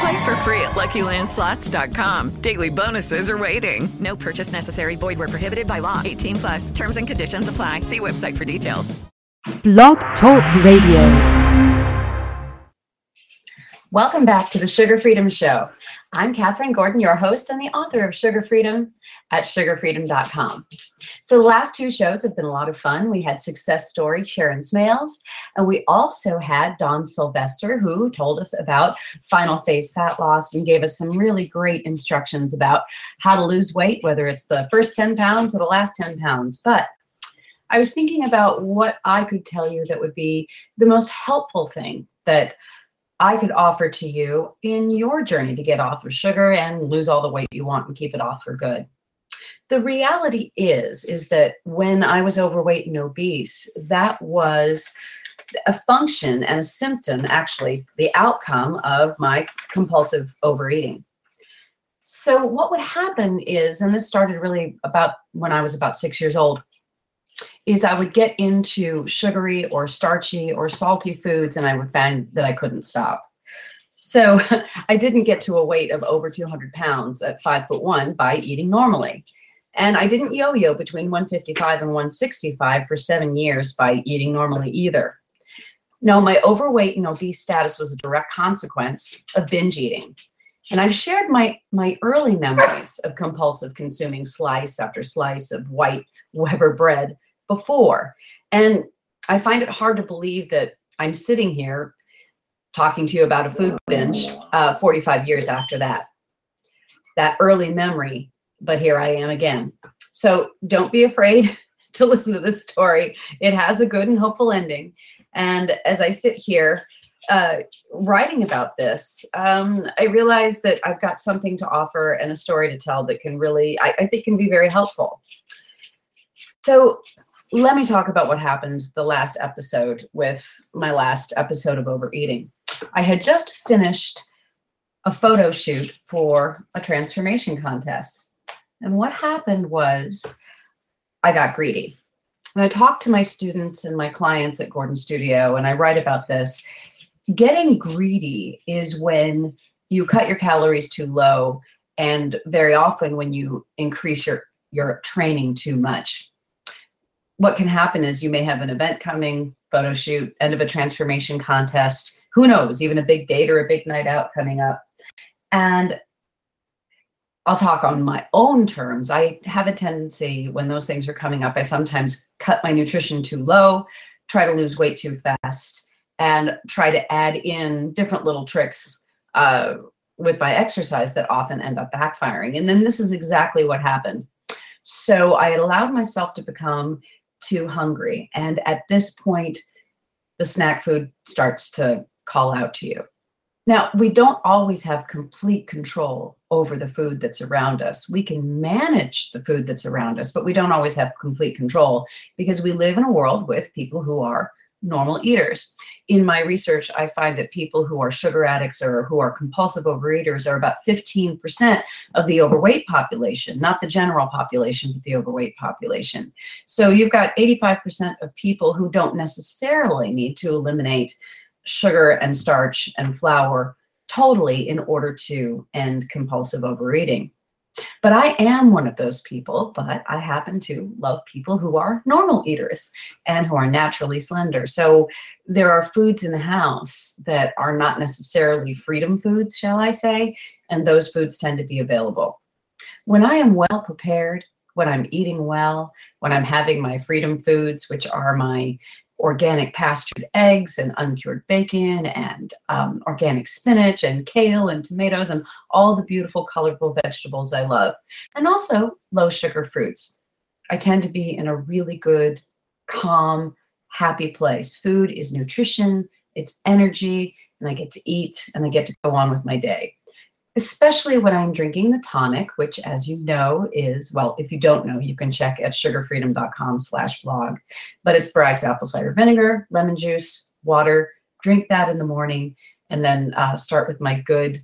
Play for free at LuckyLandSlots.com. Daily bonuses are waiting. No purchase necessary. Void where prohibited by law. 18 plus. Terms and conditions apply. See website for details. Blog Talk Radio. Welcome back to the Sugar Freedom Show. I'm Katherine Gordon, your host and the author of Sugar Freedom at sugarfreedom.com. So, the last two shows have been a lot of fun. We had success story Sharon Smales, and we also had Dawn Sylvester, who told us about final phase fat loss and gave us some really great instructions about how to lose weight, whether it's the first 10 pounds or the last 10 pounds. But I was thinking about what I could tell you that would be the most helpful thing that I could offer to you in your journey to get off of sugar and lose all the weight you want and keep it off for good. The reality is is that when I was overweight and obese, that was a function and a symptom actually the outcome of my compulsive overeating. So what would happen is and this started really about when I was about 6 years old is I would get into sugary or starchy or salty foods and I would find that I couldn't stop. So I didn't get to a weight of over 200 pounds at five foot one by eating normally. And I didn't yo yo between 155 and 165 for seven years by eating normally either. No, my overweight and obese status was a direct consequence of binge eating. And I've shared my, my early memories of compulsive consuming slice after slice of white Weber bread before. And I find it hard to believe that I'm sitting here talking to you about a food binge uh, 45 years after that. That early memory, but here I am again. So don't be afraid to listen to this story. It has a good and hopeful ending. And as I sit here uh, writing about this, um, I realize that I've got something to offer and a story to tell that can really, I, I think, can be very helpful. So let me talk about what happened the last episode with my last episode of overeating. I had just finished a photo shoot for a transformation contest. And what happened was I got greedy. And I talked to my students and my clients at Gordon Studio, and I write about this. Getting greedy is when you cut your calories too low, and very often when you increase your, your training too much what can happen is you may have an event coming, photo shoot, end of a transformation contest, who knows, even a big date or a big night out coming up. And I'll talk on my own terms. I have a tendency when those things are coming up, I sometimes cut my nutrition too low, try to lose weight too fast, and try to add in different little tricks uh, with my exercise that often end up backfiring. And then this is exactly what happened. So I allowed myself to become too hungry. And at this point, the snack food starts to call out to you. Now, we don't always have complete control over the food that's around us. We can manage the food that's around us, but we don't always have complete control because we live in a world with people who are normal eaters. In my research, I find that people who are sugar addicts or who are compulsive overeaters are about 15% of the overweight population, not the general population, but the overweight population. So you've got 85% of people who don't necessarily need to eliminate sugar and starch and flour totally in order to end compulsive overeating. But I am one of those people, but I happen to love people who are normal eaters and who are naturally slender. So there are foods in the house that are not necessarily freedom foods, shall I say, and those foods tend to be available. When I am well prepared, when I'm eating well, when I'm having my freedom foods, which are my organic pastured eggs and uncured bacon and um, organic spinach and kale and tomatoes and all the beautiful, colorful vegetables I love. And also low sugar fruits. I tend to be in a really good, calm, happy place. Food is nutrition, it's energy, and I get to eat and I get to go on with my day especially when I'm drinking the tonic, which as you know is, well, if you don't know, you can check at sugarfreedom.com slash blog, but it's Bragg's apple cider vinegar, lemon juice, water, drink that in the morning, and then uh, start with my good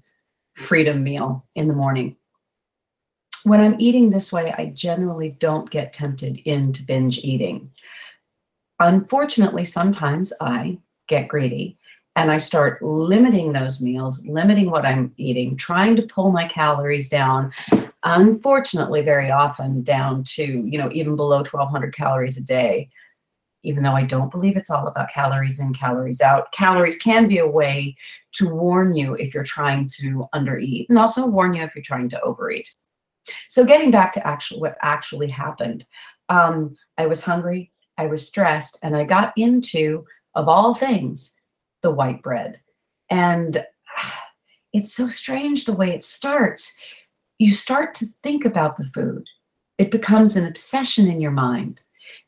freedom meal in the morning. When I'm eating this way, I generally don't get tempted into binge eating. Unfortunately, sometimes I get greedy and I start limiting those meals, limiting what I'm eating, trying to pull my calories down. Unfortunately, very often down to, you know, even below 1200 calories a day. Even though I don't believe it's all about calories in, calories out, calories can be a way to warn you if you're trying to undereat and also warn you if you're trying to overeat. So, getting back to actually what actually happened, um, I was hungry, I was stressed, and I got into, of all things, the white bread. And it's so strange the way it starts. You start to think about the food, it becomes an obsession in your mind.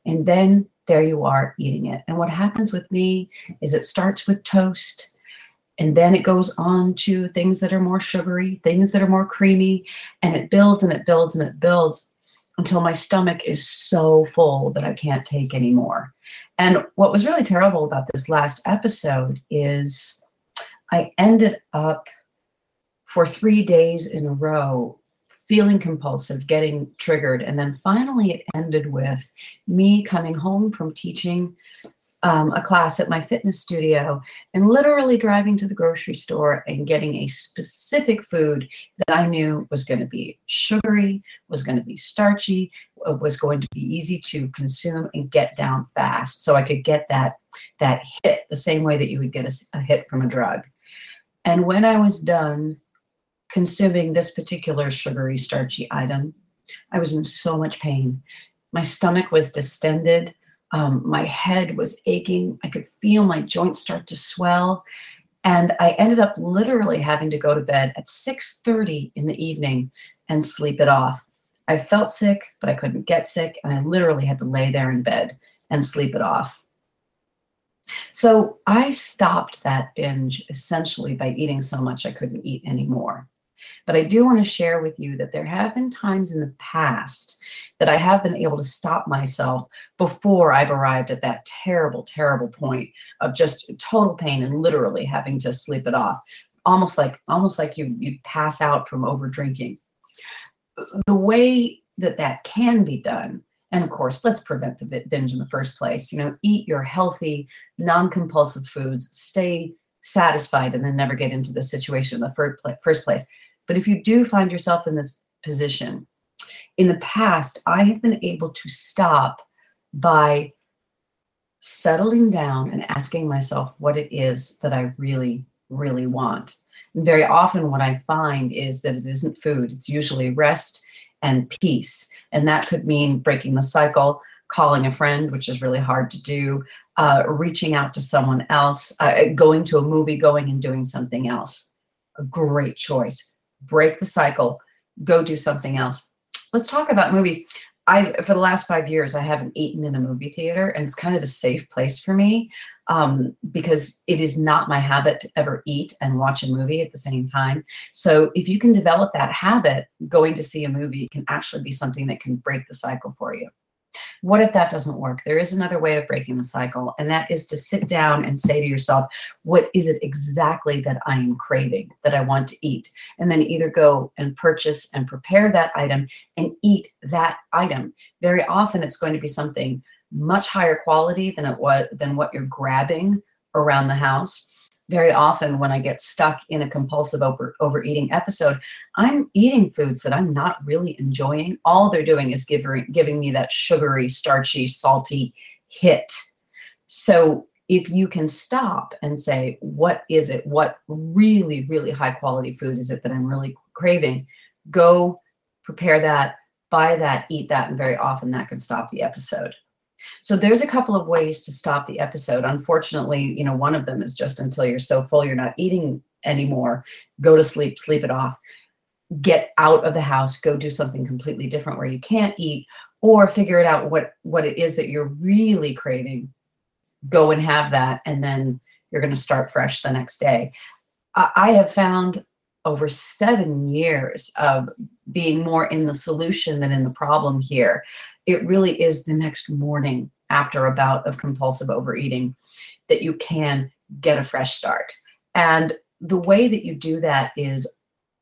And then there you are eating it. And what happens with me is it starts with toast. And then it goes on to things that are more sugary, things that are more creamy, and it builds and it builds and it builds until my stomach is so full that I can't take anymore. And what was really terrible about this last episode is I ended up for three days in a row feeling compulsive, getting triggered. And then finally, it ended with me coming home from teaching um, a class at my fitness studio and literally driving to the grocery store and getting a specific food that I knew was going to be sugary, was going to be starchy, uh, was going to be easy to consume and get down fast. So I could get that that hit the same way that you would get a, a hit from a drug. And when I was done consuming this particular sugary, starchy item, I was in so much pain. My stomach was distended. Um, my head was aching. I could feel my joints start to swell. And I ended up literally having to go to bed at 6:30 in the evening and sleep it off. I felt sick, but I couldn't get sick, and I literally had to lay there in bed and sleep it off. So I stopped that binge essentially by eating so much I couldn't eat anymore. But I do want to share with you that there have been times in the past that I have been able to stop myself before I've arrived at that terrible, terrible point of just total pain and literally having to sleep it off. Almost like almost like you you pass out from over drinking. The way that that can be done and of course let's prevent the binge in the first place you know eat your healthy non-compulsive foods stay satisfied and then never get into the situation in the first place but if you do find yourself in this position, in the past, I have been able to stop by settling down and asking myself what it is that I really, really want. And very often, what I find is that it isn't food, it's usually rest and peace. And that could mean breaking the cycle, calling a friend, which is really hard to do, uh, reaching out to someone else, uh, going to a movie, going and doing something else. A great choice break the cycle, go do something else. Let's talk about movies. I for the last five years I haven't eaten in a movie theater, and it's kind of a safe place for me um, because it is not my habit to ever eat and watch a movie at the same time. So if you can develop that habit, going to see a movie can actually be something that can break the cycle for you. What if that doesn't work? There is another way of breaking the cycle, and that is to sit down and say to yourself, What is it exactly that I am craving, that I want to eat? And then either go and purchase and prepare that item and eat that item. Very often, it's going to be something much higher quality than it was than what you're grabbing around the house very often when I get stuck in a compulsive over, overeating episode, I'm eating foods that I'm not really enjoying. All they're doing is giving giving me that sugary, starchy, salty hit. So if you can stop and say, what is it? What really, really high quality food is it that I'm really craving? Go prepare that, buy that, eat that, and very often that can stop the episode. So there's a couple of ways to stop the episode. Unfortunately, you know, one of them is just until you're so full you're not eating anymore, go to sleep, sleep it off. Get out of the house, go do something completely different where you can't eat or figure it out what what it is that you're really craving. Go and have that and then you're going to start fresh the next day. I, I have found over seven years of being more in the solution than in the problem here. It really is the next morning after a bout of compulsive overeating that you can get a fresh start. And the way that you do that is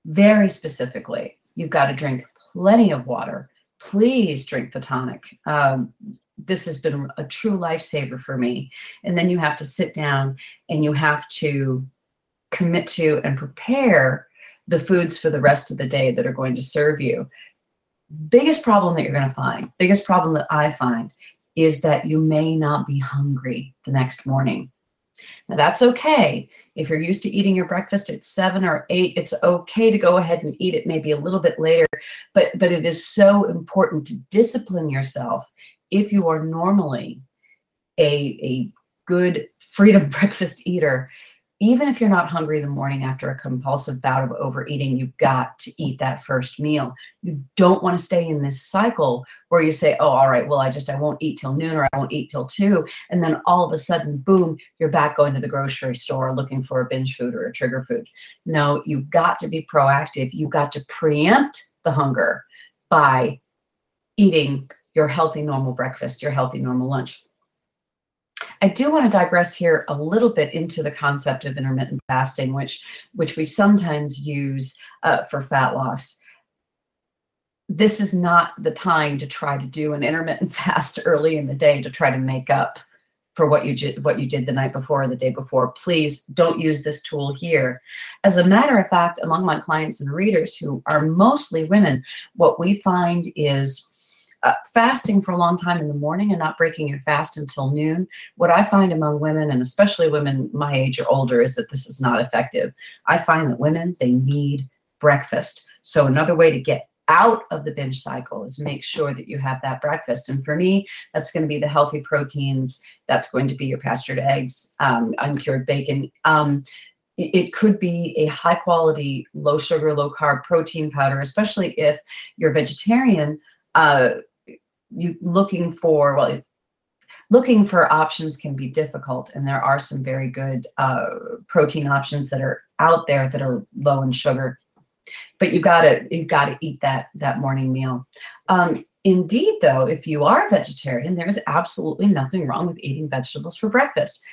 very specifically you've got to drink plenty of water. Please drink the tonic. Um, this has been a true lifesaver for me. And then you have to sit down and you have to commit to and prepare the foods for the rest of the day that are going to serve you. Biggest problem that you're going to find, biggest problem that I find is that you may not be hungry the next morning. Now, that's okay. If you're used to eating your breakfast at seven or eight, it's okay to go ahead and eat it maybe a little bit later. But, but it is so important to discipline yourself if you are normally a, a good freedom breakfast eater even if you're not hungry the morning after a compulsive bout of overeating, you've got to eat that first meal. You don't want to stay in this cycle where you say, oh, all right, well, I just, I won't eat till noon or I won't eat till two. And then all of a sudden, boom, you're back going to the grocery store looking for a binge food or a trigger food. No, you've got to be proactive. You've got to preempt the hunger by eating your healthy, normal breakfast, your healthy, normal lunch. I do want to digress here a little bit into the concept of intermittent fasting, which which we sometimes use uh, for fat loss. This is not the time to try to do an intermittent fast early in the day to try to make up for what you what you did the night before or the day before. Please don't use this tool here. As a matter of fact, among my clients and readers who are mostly women, what we find is uh, fasting for a long time in the morning and not breaking your fast until noon, what I find among women, and especially women my age or older, is that this is not effective. I find that women, they need breakfast. So, another way to get out of the binge cycle is make sure that you have that breakfast. And for me, that's going to be the healthy proteins. That's going to be your pastured eggs, um, uncured bacon. Um, it could be a high quality, low sugar, low carb protein powder, especially if you're vegetarian. Uh, you looking for well looking for options can be difficult and there are some very good uh, protein options that are out there that are low in sugar. But you've got to you've got to eat that that morning meal. Um, indeed though if you are a vegetarian there is absolutely nothing wrong with eating vegetables for breakfast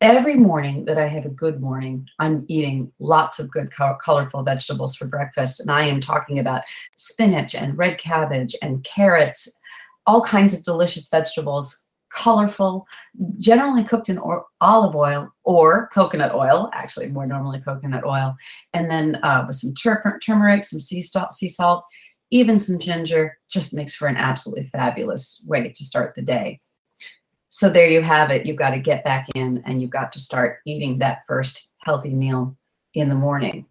every morning that i have a good morning i'm eating lots of good co- colorful vegetables for breakfast and i am talking about spinach and red cabbage and carrots all kinds of delicious vegetables, colorful, generally cooked in or- olive oil or coconut oil, actually more normally coconut oil, and then uh, with some tur- turmeric, some sea salt, sea salt, even some ginger, just makes for an absolutely fabulous way to start the day. So there you have it. You've got to get back in and you've got to start eating that first healthy meal in the morning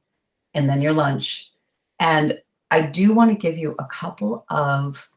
and then your lunch. And I do want to give you a couple of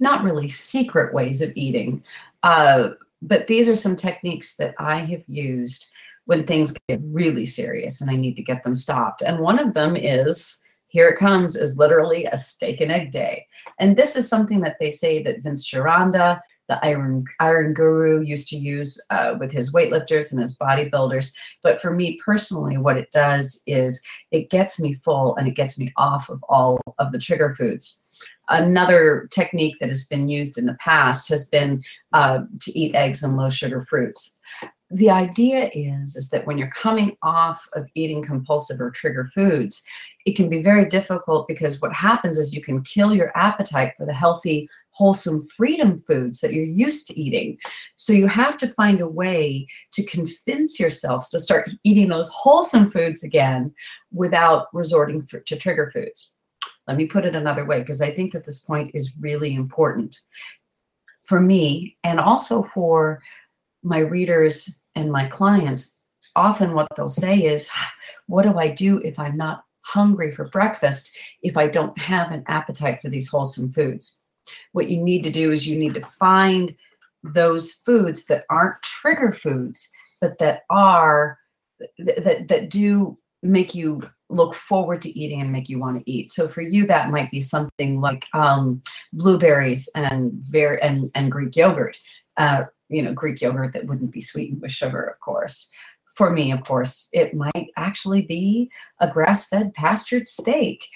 not really secret ways of eating, uh, but these are some techniques that I have used when things get really serious and I need to get them stopped. And one of them is here it comes is literally a steak and egg day. And this is something that they say that Vince Gironda, the iron iron guru, used to use uh, with his weightlifters and his bodybuilders. But for me personally, what it does is it gets me full and it gets me off of all of the trigger foods. Another technique that has been used in the past has been uh, to eat eggs and low sugar fruits. The idea is, is that when you're coming off of eating compulsive or trigger foods, it can be very difficult because what happens is you can kill your appetite for the healthy, wholesome freedom foods that you're used to eating. So you have to find a way to convince yourself to start eating those wholesome foods again without resorting to trigger foods. Let me put it another way, because I think that this point is really important for me and also for my readers and my clients. Often, what they'll say is, ah, What do I do if I'm not hungry for breakfast if I don't have an appetite for these wholesome foods. What you need to do is you need to find those foods that aren't trigger foods, but that are that that do make you look forward to eating and make you want to eat. So for you, that might be something like um, blueberries and very and and Greek yogurt. Uh, you know, Greek yogurt that wouldn't be sweetened with sugar, of course. For me, of course, it might actually be a grass-fed pastured steak,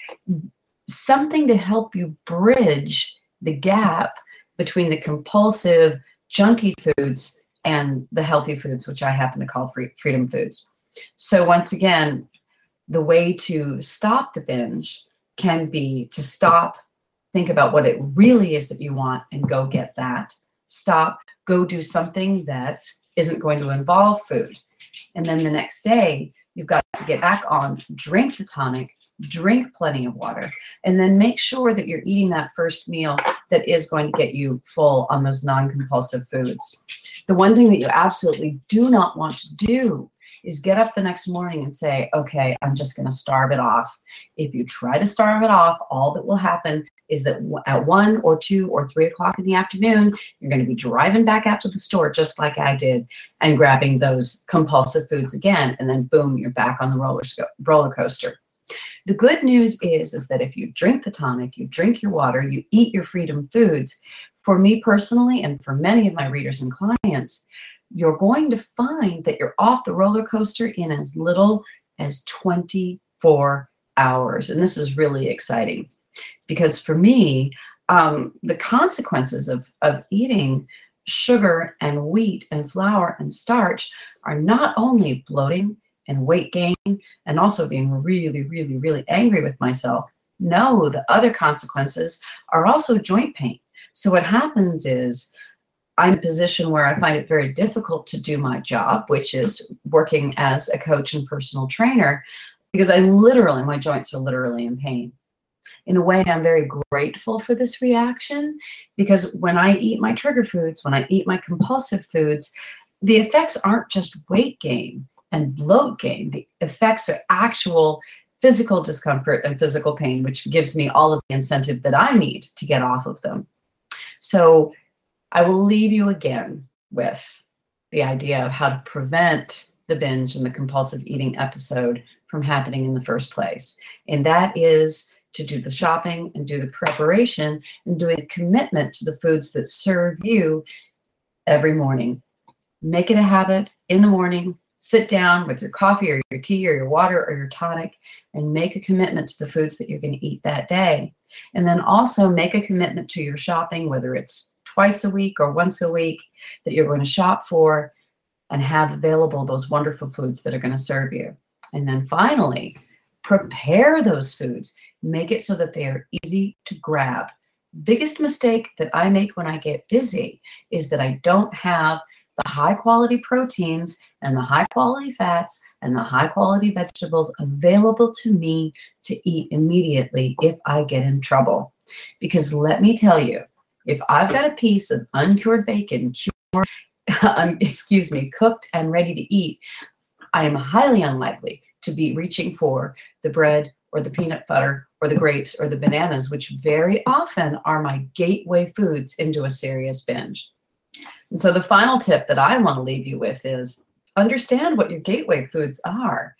something to help you bridge the gap between the compulsive junky foods and the healthy foods, which I happen to call free, freedom foods. So once again, the way to stop the binge can be to stop, think about what it really is that you want and go get that. Stop, go do something that isn't going to involve food. And then the next day, you've got to get back on, drink the tonic, drink plenty of water, and then make sure that you're eating that first meal that is going to get you full on those non compulsive foods. The one thing that you absolutely do not want to do is get up the next morning and say, okay, I'm just going to starve it off. If you try to starve it off, all that will happen is that at one or two or three o'clock in the afternoon, you're going to be driving back out to the store just like I did and grabbing those compulsive foods again. And then boom, you're back on the roller, roller coaster. The good news is, is that if you drink the tonic, you drink your water, you eat your freedom foods, for me personally, and for many of my readers and clients, you're going to find that you're off the roller coaster in as little as 24 hours. And this is really exciting because for me, um, the consequences of, of eating sugar and wheat and flour and starch are not only bloating and weight gain and also being really, really, really angry with myself. No, the other consequences are also joint pain. So what happens is I'm in a position where I find it very difficult to do my job, which is working as a coach and personal trainer, because I'm literally, my joints are literally in pain. In a way, I'm very grateful for this reaction because when I eat my trigger foods, when I eat my compulsive foods, the effects aren't just weight gain and bloat gain. The effects are actual physical discomfort and physical pain, which gives me all of the incentive that I need to get off of them. So I will leave you again with the idea of how to prevent the binge and the compulsive eating episode from happening in the first place. And that is to do the shopping and do the preparation and doing a commitment to the foods that serve you every morning. Make it a habit in the morning. Sit down with your coffee or your tea or your water or your tonic and make a commitment to the foods that you're going to eat that day. And then also make a commitment to your shopping, whether it's twice a week or once a week that you're going to shop for and have available those wonderful foods that are going to serve you. And then finally, prepare those foods. Make it so that they are easy to grab. Biggest mistake that I make when I get busy is that I don't have the high quality proteins and the high quality fats and the high quality vegetables available to me to eat immediately if I get in trouble. Because let me tell you, if I've got a piece of uncured bacon, cured, um, excuse me, cooked and ready to eat, I am highly unlikely to be reaching for the bread or the peanut butter or the grapes or the bananas, which very often are my gateway foods into a serious binge. And so the final tip that I want to leave you with is understand what your gateway foods are.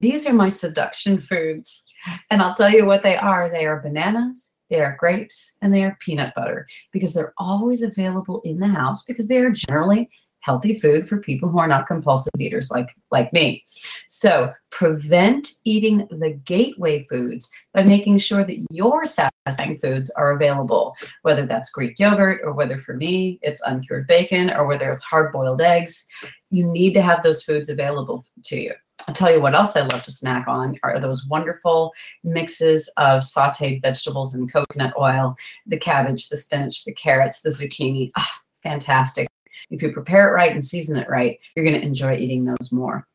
These are my seduction foods. And I'll tell you what they are. They are bananas, they are grapes, and they are peanut butter because they're always available in the house because they are generally healthy food for people who are not compulsive eaters like like me. So, prevent eating the gateway foods by making sure that your satisfying foods are available, whether that's Greek yogurt or whether for me it's uncured bacon or whether it's hard-boiled eggs. You need to have those foods available to you. I'll tell you what else I love to snack on are those wonderful mixes of sauteed vegetables and coconut oil, the cabbage, the spinach, the carrots, the zucchini. Ah, fantastic. If you prepare it right and season it right, you're going to enjoy eating those more.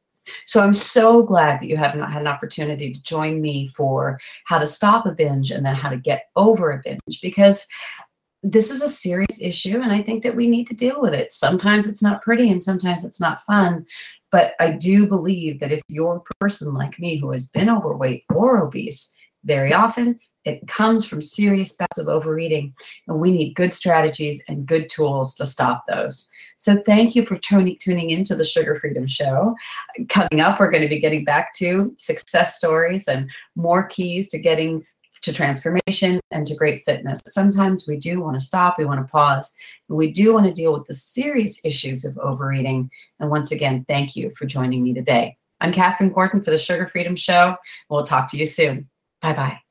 So I'm so glad that you have not had an opportunity to join me for how to stop a binge and then how to get over a binge because this is a serious issue and I think that we need to deal with it. Sometimes it's not pretty and sometimes it's not fun, But I do believe that if you're a person like me who has been overweight or obese, very often it comes from serious bouts of overeating, and we need good strategies and good tools to stop those. So, thank you for tuning, into the Sugar Freedom Show. Coming up, we're going to be getting back to success stories and more keys to getting to transformation and to great fitness. Sometimes we do want to stop, we want to pause, and we do want to deal with the serious issues of overeating. And once again, thank you for joining me today. I'm Catherine Gordon for the Sugar Freedom Show. We'll talk to you soon. Bye bye.